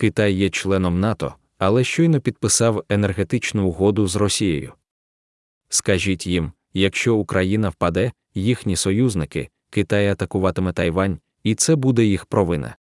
Китай є членом НАТО, але щойно підписав енергетичну угоду з Росією. Скажіть їм, якщо Україна впаде, їхні союзники, Китай атакуватиме Тайвань, і це буде їх провина.